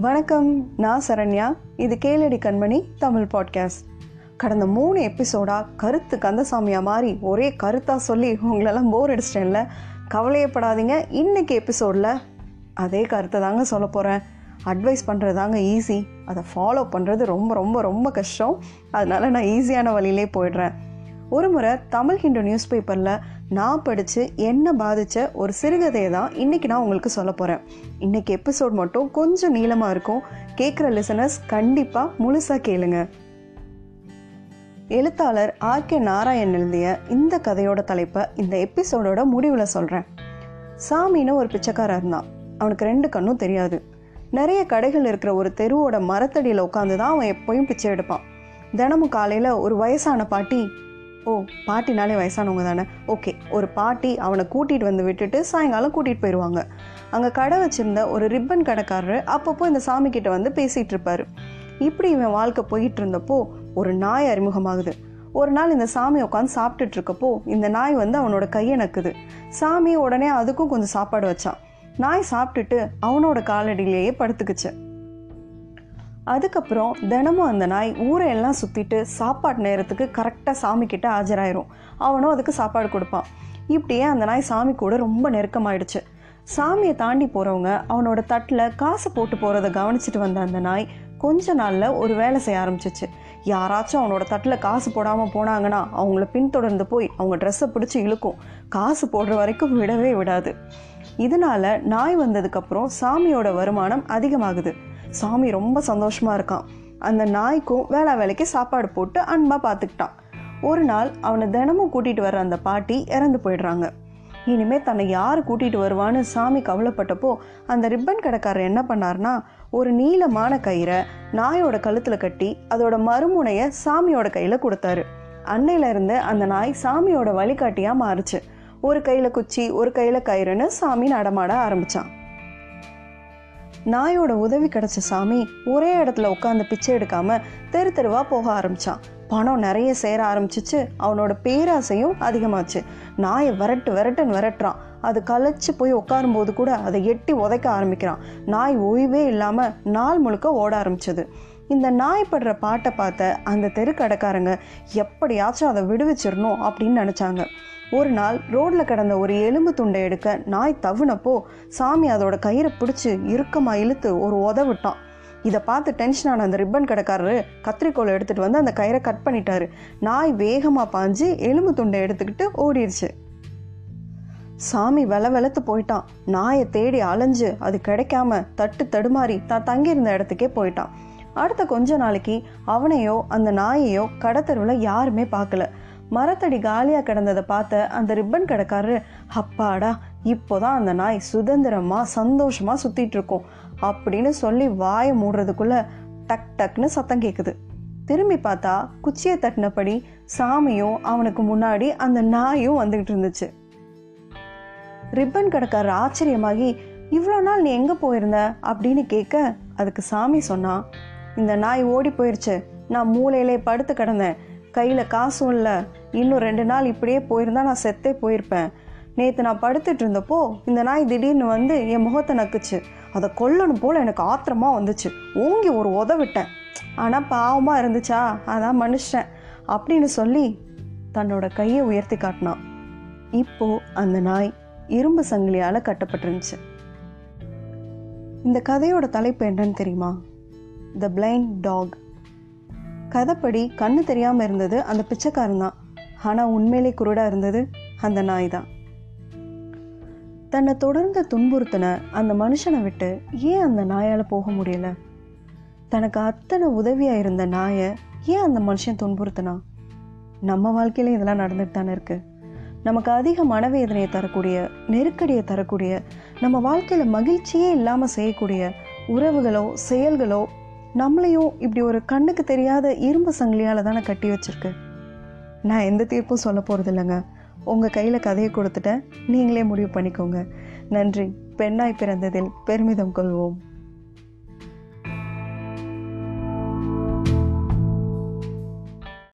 வணக்கம் நான் சரண்யா. இது கேளடி கண்மணி தமிழ் பாட்காஸ்ட். கடந்த மூணு எபிசோடாக கருத்து கந்தசாமியா மாதிரி ஒரே கருத்தாக சொல்லி உங்களெல்லாம் போர் அடிச்சிட்டேன்ல. கவலையப்படாதீங்க இன்னைக்கு எபிசோடில் அதே கருத்தை தாங்க சொல்ல போகிறேன் அட்வைஸ் பண்ணுறது தாங்க ஈஸி அதை ஃபாலோ பண்ணுறது ரொம்ப ரொம்ப ரொம்ப கஷ்டம். அதனால நான் ஈஸியான வழியிலே போயிடுறேன். ஒரு முறை தமிழ் ஹிண்டு நியூஸ் பேப்பரில் நான் படித்து என்ன பாதித்த ஒரு சிறுகதையை தான் இன்றைக்கி நான் உங்களுக்கு சொல்ல போகிறேன் இன்றைக்கி எபிசோட் மட்டும் கொஞ்சம் நீளமாக இருக்கும். கேட்குற லிசனர்ஸ் கண்டிப்பாக முழுசாக கேளுங்க. எழுத்தாளர் ஆர் கே நாராயண் எழுதிய இந்த கதையோட தலைப்பை இந்த எபிசோடோட முடிவில் சொல்கிறேன் சாமின்னு ஒரு பிச்சைக்காரன் இருந்தான். அவனுக்கு ரெண்டு கண்ணும் தெரியாது. நிறைய கடைகள் இருக்கிற ஒரு தெருவோட மரத்தடியில் உட்காந்து தான் அவன் எப்போயும் பிச்சை எடுப்பான். தினமும் காலையில் ஒரு வயசான பாட்டி ஓ பாட்டினாலே வயசானவங்க தானே? ஓகே ஒரு பாட்டி அவனை கூட்டிகிட்டு வந்து விட்டுட்டு சாயங்காலம் கூட்டிகிட்டு போயிடுவாங்க அங்கே கடை வச்சுருந்த ஒரு ரிப்பன் கடைக்காரரு அப்பப்போ இந்த சாமிக்கிட்ட வந்து பேசிகிட்டு இருப்பார். இப்படி இவன் வாழ்க்கை போயிட்டு இருந்தப்போ ஒரு நாய் அறிமுகமாகுது. ஒரு நாள் இந்த சாமி உட்காந்து சாப்பிட்டுட்டு இருக்கப்போ இந்த நாய் வந்து அவனோட கையை நக்குது. சாமி உடனே அதுக்கும் கொஞ்சம் சாப்பாடு வச்சான். நாய் சாப்பிட்டுட்டு அவனோட காலடியிலேயே படுத்துக்குச்சு. அதுக்கப்புறம் தினமும் அந்த நாய் ஊரை எல்லாம் சுற்றிட்டு சாப்பாடு நேரத்துக்கு கரெக்டாக சாமி கிட்ட ஆஜராயிரும். அவனும் அதுக்கு சாப்பாடு கொடுப்பான். இப்படியே அந்த நாய் சாமி கூட ரொம்ப நெருக்கமாயிடுச்சு. சாமியை தாண்டி போகிறவங்க அவனோட தட்டில் காசு போட்டு போகிறத கவனிச்சிட்டு வந்த அந்த நாய் கொஞ்ச நாளில் ஒரு வேலை செய்ய ஆரம்பிச்சிச்சு. யாராச்சும் அவனோட தட்டில் காசு போடாமல் போனாங்கன்னா அவங்கள பின்தொடர்ந்து போய் அவங்க ட்ரெஸ்ஸை பிடிச்சி இழுக்கும். காசு போடுற வரைக்கும் விடவே விடாது. இதனால நாய் வந்ததுக்கப்புறம் சாமியோட வருமானம் அதிகமாகுது. சாமி ரொம்ப சந்தோஷமாக இருக்கான். அந்த நாய்க்கும் வேளா வேலைக்கு சாப்பாடு போட்டு அன்பாக பார்த்துக்கிட்டான் ஒரு நாள் அவனை தினமும் கூட்டிகிட்டு வர அந்த பாட்டி இறந்து போயிடுறாங்க. இனிமே தன்னை யார் கூட்டிகிட்டு வருவான்னு சாமி கவலைப்பட்டப்போ அந்த ரிப்பன் கடைக்காரர் என்ன பண்ணார்னா ஒரு நீளமான கயிறை நாயோட கழுத்தில் கட்டி அதோட மறுமுனையை சாமியோட கையில் கொடுத்தாரு. அன்னையில இருந்து அந்த நாய் சாமியோட வழிகாட்டியாக மாறுச்சு. ஒரு கையில் குச்சி ஒரு கையில் கயிறுன்னு சாமி நடமாட ஆரம்பிச்சான். நாயோட உதவி கிடைச்ச சாமி ஒரே இடத்துல உட்காந்து பிச்சை எடுக்காம தெரு தெருவா போக ஆரம்பிச்சான். பணம் நிறைய சேர ஆரம்பிச்சிச்சு. அவனோட பேராசையும் அதிகமாச்சு. நாயை விரட்டு விரட்டுன்னு விரட்டுறான். அது கலைச்சு போய் உட்காரும்போது கூட அதை எட்டி உதைக்க ஆரம்பிக்கிறான். நாய் ஓய்வே இல்லாமல் நாள் முழுக்க ஓட ஆரம்பிச்சது. இந்த நாய் படுற பாட்டை பார்த்த அந்த தெருக்கடைக்காரங்க எப்படியாச்சும் அதை விடுவிச்சிடணும் அப்படின்னு நினச்சாங்க. ஒரு நாள் ரோட்ல கிடந்த ஒரு எலும்பு துண்டை எடுக்க நாய் தவுனப்போ சாமி அதோட கயிறை பிடிச்சி இறுக்கமாக இழுத்து ஒரு உதவிட்டான் இதை பார்த்து டென்ஷன் ஆன அந்த ரிப்பன் கடைக்காரரு கத்திரிக்கோலை எடுத்துகிட்டு வந்து அந்த கயிறை கட் பண்ணிட்டாரு. நாய் வேகமாக பாஞ்சு எலும்பு துண்டை எடுத்துக்கிட்டு ஓடிடுச்சு சாமி வெல வெலத்து போயிட்டான். நாயை தேடி அலைஞ்சு அது கிடைக்காம தட்டு தடுமாறி தான் தங்கியிருந்த இடத்துக்கே போயிட்டான். அடுத்த கொஞ்ச நாளைக்கு அவனையோ அந்த நாயையோ கடத்தருவில் யாருமே பார்க்கல. மரத்தடி காலியாக கிடந்ததை பார்த்த அந்த ரிப்பன் கடைக்காரரு அப்பாடா இப்போதான் அந்த நாய் சுதந்திரமாக சந்தோஷமாக சுற்றிட்டு இருக்கோம் அப்படின்னு சொல்லி வாயை மூடுறதுக்குள்ளே டக் டக்னு சத்தம் கேட்குது திரும்பி பார்த்தா குச்சியை தட்டினபடி சாமியும் அவனுக்கு முன்னாடி அந்த நாயும் வந்துகிட்டு இருந்துச்சு. ரிப்பன் கடைக்காரர் ஆச்சரியமாகி இவ்வளோ நாள் நீ எங்கே போயிருந்த? அப்படின்னு கேட்க அதுக்கு சாமி சொன்னா இந்த நாய் ஓடி போயிடுச்சு நான் மூளையிலே படுத்து கிடந்தேன். கையில் காசும் இல்லை. இன்னும் ரெண்டு நாள் இப்படியே போயிருந்தா நான் செத்தே போயிருப்பேன். நேற்று நான் படுத்துட்டு இருந்தப்போ இந்த நாய் திடீர்னு வந்து என் முகத்தை நக்குச்சு. அதை கொல்லணும் போல் எனக்கு ஆத்திரமாக வந்துச்சு. ஓங்கி ஒரு உதவிட்டேன் ஆனால் பாவமாக இருந்துச்சா? அதான் மனுஷன். அப்படின்னு சொல்லி தன்னோட கையை உயர்த்தி காட்டினான். இப்போ அந்த நாய் இரும்பு சங்கிலியால் கட்டப்பட்டிருந்துச்சு. இந்த கதையோட தலைப்பு என்னன்னு தெரியுமா? த பிளைண்ட் டாக் கதைப்படி கண்ணு தெரியாமல் இருந்தது அந்த பிச்சைக்காரன் தான். ஆனால் உண்மையிலே குருடாக இருந்தது அந்த நாய் தான். தன்னை தொடர்ந்து துன்புறுத்தின அந்த மனுஷனை விட்டு ஏன் அந்த நாயால் போக முடியல? தனக்கு அத்தனை உதவியாக இருந்த நாயை ஏன் அந்த மனுஷன் துன்புறுத்தினா? நம்ம வாழ்க்கையில இதெல்லாம் நடந்துட்டு தானே இருக்குது நமக்கு அதிக மனவேதனையை தரக்கூடிய நெருக்கடியை தரக்கூடிய நம்ம வாழ்க்கையில் மகிழ்ச்சியே இல்லாமல் செய்யக்கூடிய உறவுகளோ செயல்களோ நம்மளையும் இப்படி ஒரு கண்ணுக்கு தெரியாத இரும்பு சங்கிலியால் தானே கட்டி வச்சிருக்கு. நான் எந்த தீர்ப்பும் சொல்ல போகிறது இல்லைங்க உங்கள் கையில் கதையை கொடுத்துட்டேன். நீங்களே முடிவு பண்ணிக்கோங்க. நன்றி. பெண்ணாய் பிறந்ததில் பெருமிதம் கொள்வோம்.